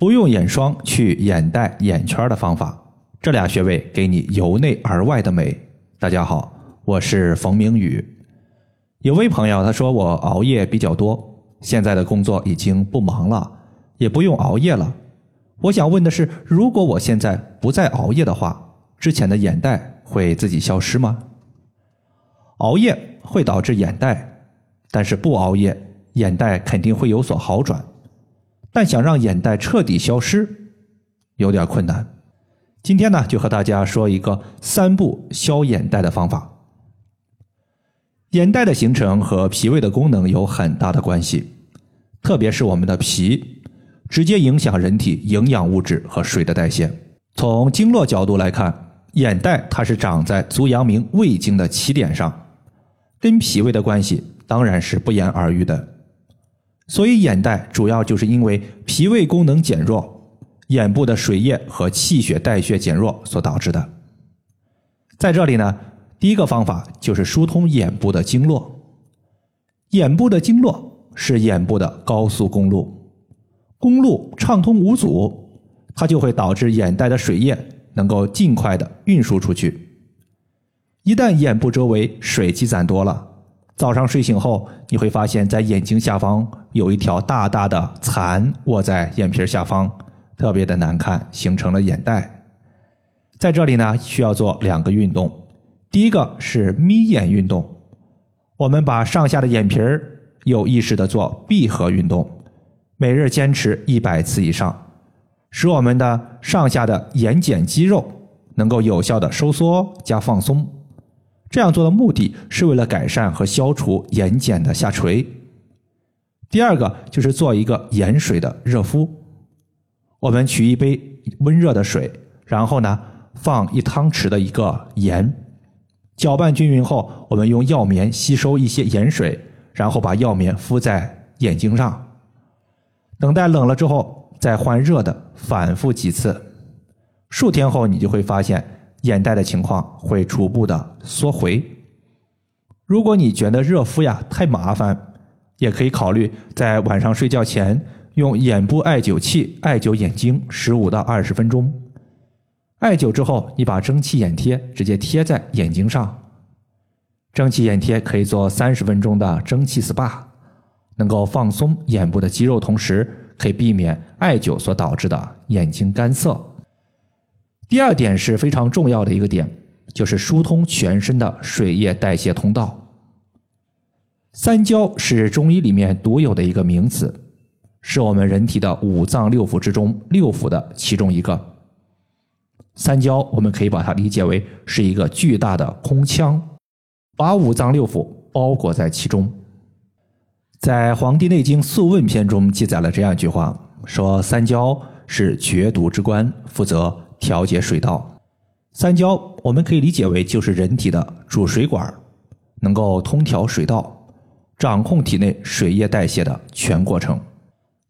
不用眼霜去眼袋、眼圈的方法，这俩穴位给你由内而外的美。大家好，我是冯明宇。有位朋友他说我熬夜比较多，现在的工作已经不忙了，也不用熬夜了。我想问的是，如果我现在不再熬夜的话，之前的眼袋会自己消失吗？熬夜会导致眼袋，但是不熬夜，眼袋肯定会有所好转。但想让眼袋彻底消失，有点困难。今天呢，就和大家说一个三步消眼袋的方法。眼袋的形成和脾胃的功能有很大的关系，特别是我们的脾，直接影响人体营养物质和水的代谢。从经络角度来看，眼袋它是长在足阳明胃经的起点上，跟脾胃的关系当然是不言而喻的。所以眼袋主要就是因为脾胃功能减弱，眼部的水液和气血代谢减弱所导致的。在这里呢，第一个方法就是疏通眼部的经络。眼部的经络是眼部的高速公路，公路畅通无阻，它就会导致眼袋的水液能够尽快的运输出去。一旦眼部周围水积攒多了，早上睡醒后，你会发现在眼睛下方有一条大大的蚕卧在眼皮下方，特别的难看，形成了眼袋。在这里呢，需要做两个运动。第一个是眯眼运动，我们把上下的眼皮儿有意识的做闭合运动，每日坚持一百次以上，使我们的上下的眼睑肌肉能够有效的收缩加放松。这样做的目的是为了改善和消除眼睑的下垂。第二个就是做一个盐水的热敷。我们取一杯温热的水，然后呢放一汤匙的一个盐，搅拌均匀后，我们用药棉吸收一些盐水，然后把药棉敷在眼睛上，等待冷了之后再换热的，反复几次。数天后，你就会发现。眼袋的情况会逐步的缩回。如果你觉得热敷呀太麻烦，也可以考虑在晚上睡觉前用眼部艾灸器艾灸眼睛十五到二十分钟。艾灸之后，你把蒸汽眼贴直接贴在眼睛上。蒸汽眼贴可以做三十分钟的蒸汽 SPA，能够放松眼部的肌肉，同时可以避免艾灸所导致的眼睛干涩。第二点是非常重要的一个点，就是疏通全身的水液代谢通道。三焦是中医里面独有的一个名词，是我们人体的五脏六腑之中六腑的其中一个。三焦我们可以把它理解为是一个巨大的空腔，把五脏六腑包裹在其中。在《黄帝内经·素问》篇中记载了这样一句话，说三焦是绝毒之官，负责。调节水道，三焦我们可以理解为就是人体的主水管，能够通调水道，掌控体内水液代谢的全过程。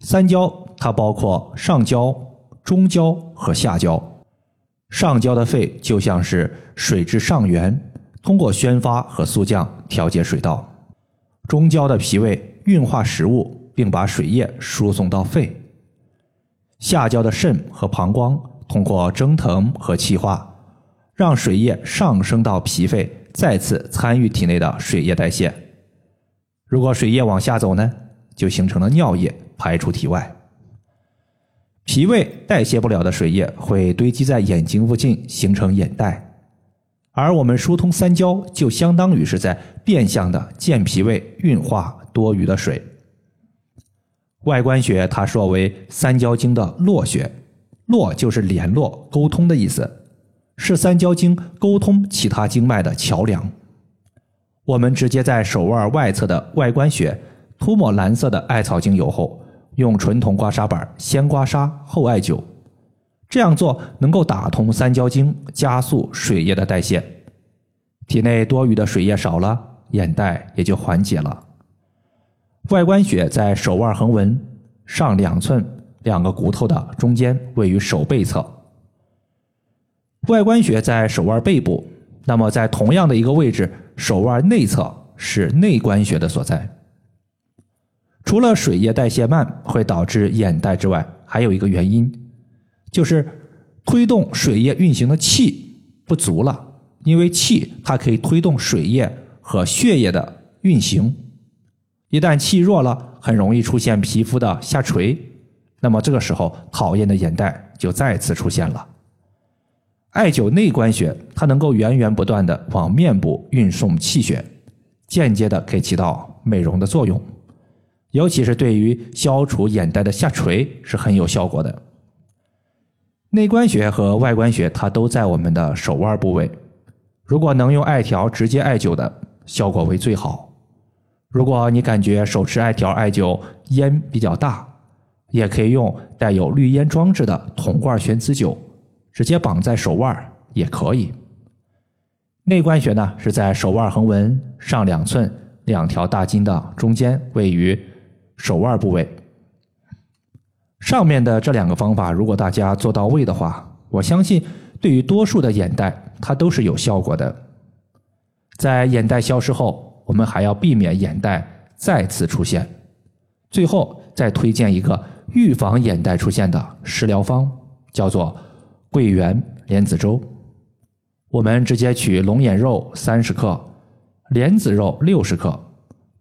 三焦它包括上焦、中焦和下焦。上焦的肺就像是水之上源，通过宣发和肃降调节水道；中焦的脾胃运化食物，并把水液输送到肺；下焦的肾和膀胱。通过蒸腾和气化，让水液上升到脾肺，再次参与体内的水液代谢。如果水液往下走呢，就形成了尿液排出体外。脾胃代谢不了的水液会堆积在眼睛附近，形成眼袋。而我们疏通三焦，就相当于是在变相的健脾胃，运化多余的水。外观学它说为三焦经的络穴。络就是联络、沟通的意思，是三焦经沟通其他经脉的桥梁。我们直接在手腕外侧的外关穴涂抹蓝色的艾草精油后，用纯铜刮痧板先刮痧后艾灸，这样做能够打通三焦经，加速水液的代谢，体内多余的水液少了，眼袋也就缓解了。外关穴在手腕横纹上两寸。两个骨头的中间位于手背侧，外关穴在手腕背部。那么在同样的一个位置，手腕内侧是内关穴的所在。除了水液代谢慢会导致眼袋之外，还有一个原因，就是推动水液运行的气不足了。因为气它可以推动水液和血液的运行，一旦气弱了，很容易出现皮肤的下垂。那么这个时候，讨厌的眼袋就再次出现了。艾灸内关穴，它能够源源不断的往面部运送气血，间接的可以起到美容的作用。尤其是对于消除眼袋的下垂是很有效果的。内关穴和外关穴它都在我们的手腕部位，如果能用艾条直接艾灸的，效果为最好。如果你感觉手持艾条艾灸烟比较大，也可以用带有滤烟装置的铜罐悬磁灸，直接绑在手腕也可以。内关穴呢是在手腕横纹上两寸两条大筋的中间，位于。手腕部位，上面的这两个方法，如果大家做到位的话，我相信对于多数的眼袋，它都是有效果的。在眼袋消失后，我们还要避免眼袋再次出现。最后再推荐一个预防眼袋出现的食疗方，叫做桂圆莲子粥。我们直接取龙眼肉三十克，莲子肉六十克，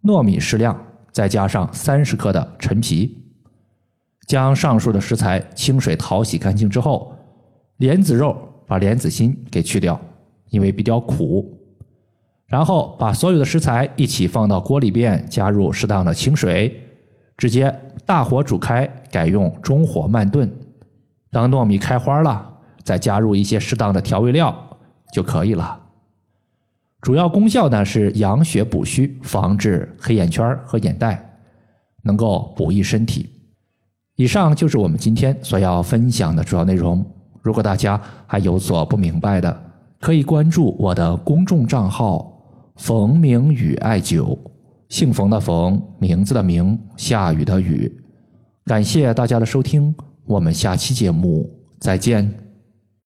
糯米适量。再加上三十克的陈皮，将上述的食材清水淘洗干净之后，莲子肉把莲子心给去掉，因为比较苦。然后把所有的食材一起放到锅里边，加入适当的清水，直接大火煮开，改用中火慢炖。当糯米开花了，再加入一些适当的调味料就可以了。主要功效呢是养血补虚，防治黑眼圈和眼袋，能够补益身体。以上就是我们今天所要分享的主要内容。如果大家还有所不明白的，可以关注我的公众账号“冯明宇艾灸”，姓冯的冯，名字的名，下雨的雨。感谢大家的收听，我们下期节目再见。